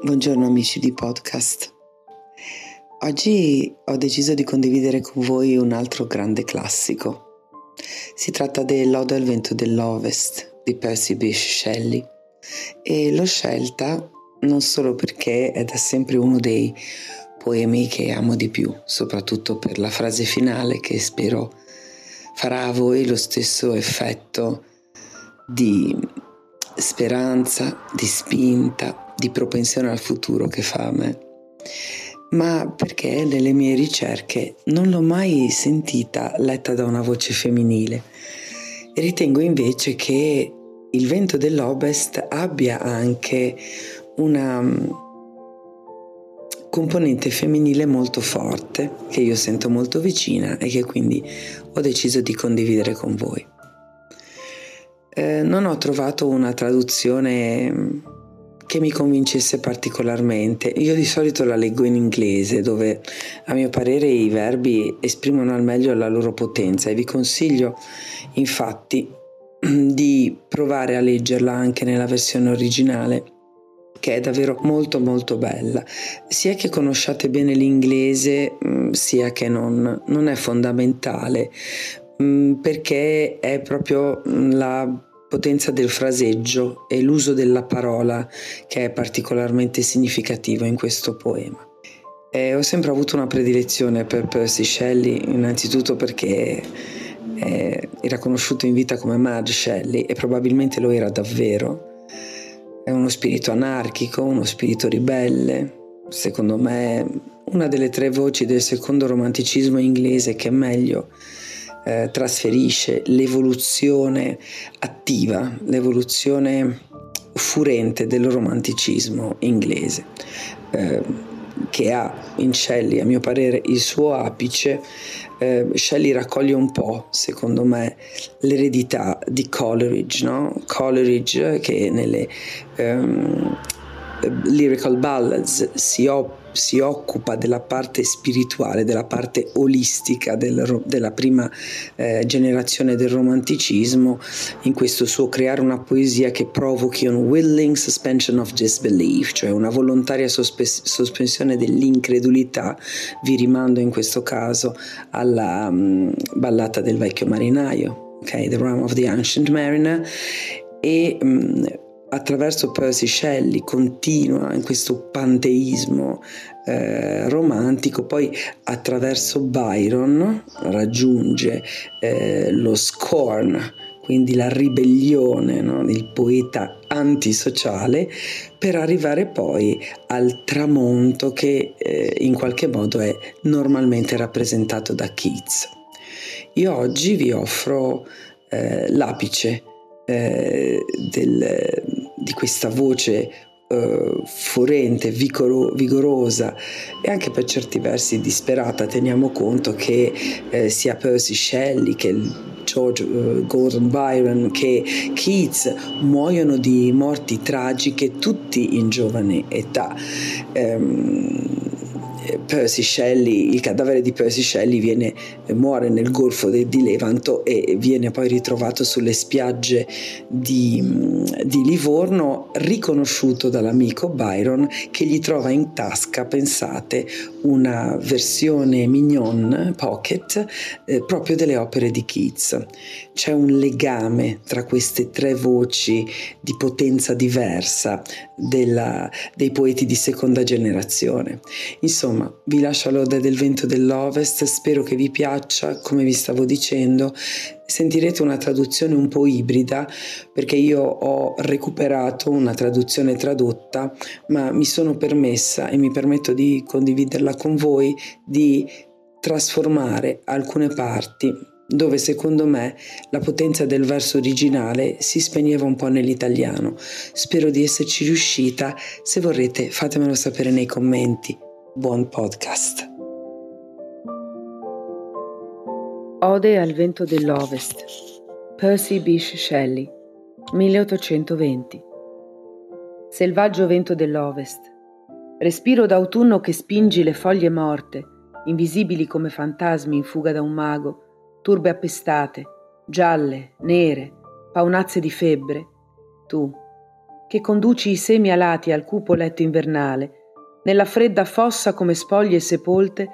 Buongiorno amici di podcast. Oggi ho deciso di condividere con voi un altro grande classico. Si tratta dell'Oda al vento dell'Ovest di Percy Bysshe Shelley e l'ho scelta non solo perché è da sempre uno dei poemi che amo di più, soprattutto per la frase finale che spero farà a voi lo stesso effetto di speranza, di spinta, di propensione al futuro che fa a me, ma perché nelle mie ricerche non l'ho mai sentita letta da una voce femminile ritengo invece che il vento dell'Ovest abbia anche una mm, componente femminile molto forte che io sento molto vicina e che quindi ho deciso di condividere con voi. Eh, non ho trovato una traduzione mm, che mi convincesse particolarmente. Io di solito la leggo in inglese, dove a mio parere i verbi esprimono al meglio la loro potenza e vi consiglio infatti di provare a leggerla anche nella versione originale che è davvero molto molto bella sia che conosciate bene l'inglese mm, sia che non non è fondamentale mm, perché è proprio la potenza del fraseggio e l'uso della parola che è particolarmente significativo in questo poema. E ho sempre avuto una predilezione per Percy Shelley, innanzitutto perché eh, era conosciuto in vita come Mad Shelley e probabilmente lo era davvero. È uno spirito anarchico, uno spirito ribelle, secondo me una delle tre voci del secondo romanticismo inglese che meglio eh, trasferisce l'evoluzione attiva, l'evoluzione furente del romanticismo inglese, eh, che ha in Shelley, a mio parere, il suo apice. Eh, Shelley raccoglie un po', secondo me, l'eredità di Coleridge, no? Coleridge che nelle um, lyrical ballads si occupa si occupa della parte spirituale, della parte olistica del, della prima eh, generazione del romanticismo, in questo suo creare una poesia che provochi un willing suspension of disbelief, cioè una volontaria sospes- sospensione dell'incredulità. Vi rimando in questo caso alla um, ballata del vecchio marinaio, ok, The Rhyme of the Ancient Mariner. E um, attraverso Percy Shelley continua in questo panteismo eh, romantico, poi attraverso Byron raggiunge eh, lo scorn, quindi la ribellione no? del poeta antisociale, per arrivare poi al tramonto che eh, in qualche modo è normalmente rappresentato da Keats. Io oggi vi offro eh, l'apice eh, del, di questa voce Uh, forente, vigoro, vigorosa e anche per certi versi disperata. Teniamo conto che eh, sia Percy Shelley che George uh, Gordon Byron che Keats muoiono di morti tragiche tutti in giovane età. Um, Percy Shelley, il cadavere di Percy Shelley viene, muore nel golfo de, di Levanto e viene poi ritrovato sulle spiagge di, di Livorno, riconosciuto dall'amico Byron che gli trova in tasca, pensate, una versione mignon pocket eh, proprio delle opere di Keats. C'è un legame tra queste tre voci di potenza diversa della, dei poeti di seconda generazione. Insomma, Insomma, vi lascio all'Ode del vento dell'Ovest, spero che vi piaccia, come vi stavo dicendo. Sentirete una traduzione un po' ibrida perché io ho recuperato una traduzione tradotta, ma mi sono permessa e mi permetto di condividerla con voi di trasformare alcune parti dove secondo me la potenza del verso originale si spegneva un po' nell'italiano. Spero di esserci riuscita, se vorrete fatemelo sapere nei commenti. Buon podcast. Ode al vento dell'Ovest. Percy Bysshe Shelley, 1820. Selvaggio vento dell'Ovest. Respiro d'autunno che spingi le foglie morte, invisibili come fantasmi in fuga da un mago, turbe appestate, gialle, nere, paonazze di febbre. Tu, che conduci i semi alati al cupo letto invernale, nella fredda fossa come spoglie sepolte,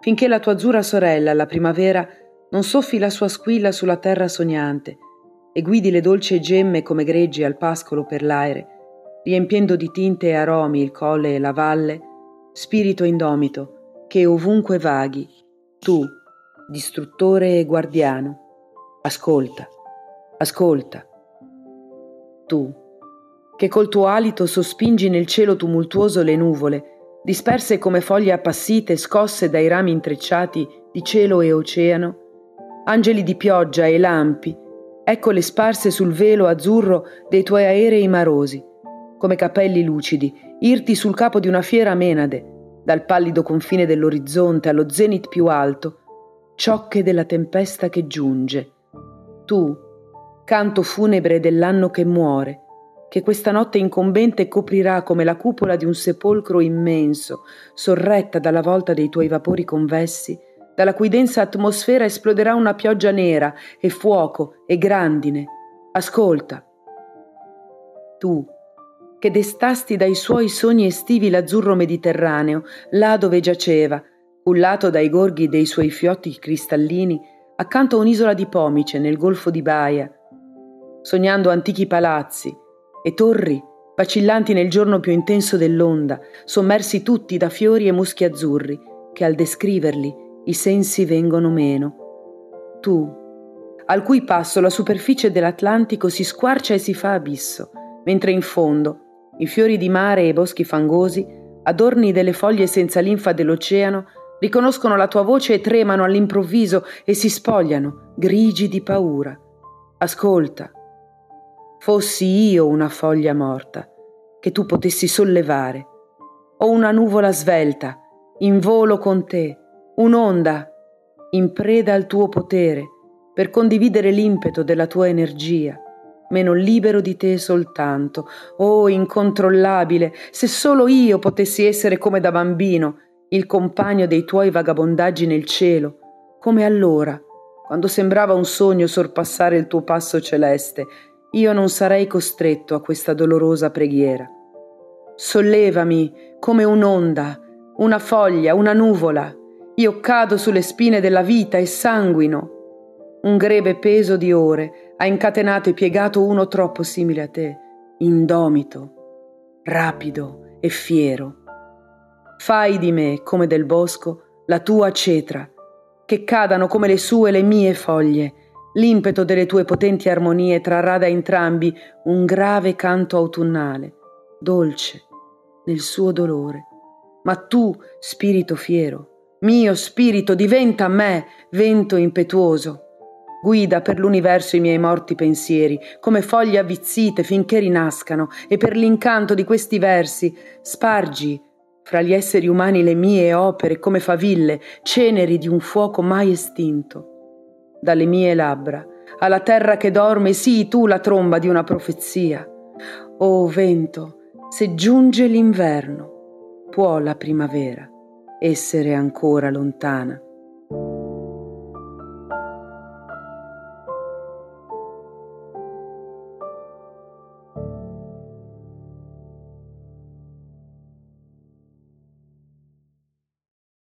finché la tua azzurra sorella, la primavera, non soffi la sua squilla sulla terra sognante e guidi le dolci gemme come greggi al pascolo per l'aere, riempiendo di tinte e aromi il colle e la valle, spirito indomito, che ovunque vaghi, tu, distruttore e guardiano, ascolta, ascolta. Tu, che col tuo alito sospingi nel cielo tumultuoso le nuvole, disperse come foglie appassite scosse dai rami intrecciati di cielo e oceano, angeli di pioggia e lampi, eccole sparse sul velo azzurro dei tuoi aerei marosi, come capelli lucidi, irti sul capo di una fiera menade, dal pallido confine dell'orizzonte allo zenit più alto, ciocche della tempesta che giunge. Tu, canto funebre dell'anno che muore, che questa notte incombente coprirà come la cupola di un sepolcro immenso, sorretta dalla volta dei tuoi vapori convessi, dalla cui densa atmosfera esploderà una pioggia nera e fuoco e grandine. Ascolta. Tu, che destasti dai suoi sogni estivi l'azzurro mediterraneo, là dove giaceva, cullato dai gorghi dei suoi fiotti cristallini, accanto a un'isola di pomice nel golfo di Baia, sognando antichi palazzi e torri vacillanti nel giorno più intenso dell'onda, sommersi tutti da fiori e muschi azzurri, che al descriverli i sensi vengono meno. Tu, al cui passo la superficie dell'Atlantico si squarcia e si fa abisso, mentre in fondo i fiori di mare e i boschi fangosi, adorni delle foglie senza linfa dell'oceano, riconoscono la tua voce e tremano all'improvviso e si spogliano, grigi di paura. Ascolta. Fossi io una foglia morta, che tu potessi sollevare, o una nuvola svelta, in volo con te, un'onda in preda al tuo potere per condividere l'impeto della tua energia, meno libero di te soltanto. Oh, incontrollabile, se solo io potessi essere come da bambino, il compagno dei tuoi vagabondaggi nel cielo, come allora, quando sembrava un sogno sorpassare il tuo passo celeste, io non sarei costretto a questa dolorosa preghiera. Sollevami come un'onda, una foglia, una nuvola, io cado sulle spine della vita e sanguino. Un greve peso di ore ha incatenato e piegato uno troppo simile a te, indomito, rapido e fiero. Fai di me, come del bosco, la tua cetra, che cadano come le sue le mie foglie. L'impeto delle tue potenti armonie trarrà da entrambi un grave canto autunnale, dolce nel suo dolore. Ma tu, spirito fiero, mio spirito, diventa a me vento impetuoso. Guida per l'universo i miei morti pensieri, come foglie avvizzite finché rinascano, e per l'incanto di questi versi spargi fra gli esseri umani le mie opere come faville, ceneri di un fuoco mai estinto. Dalle mie labbra, alla terra che dorme, sii tu la tromba di una profezia. O vento, se giunge l'inverno, può la primavera essere ancora lontana.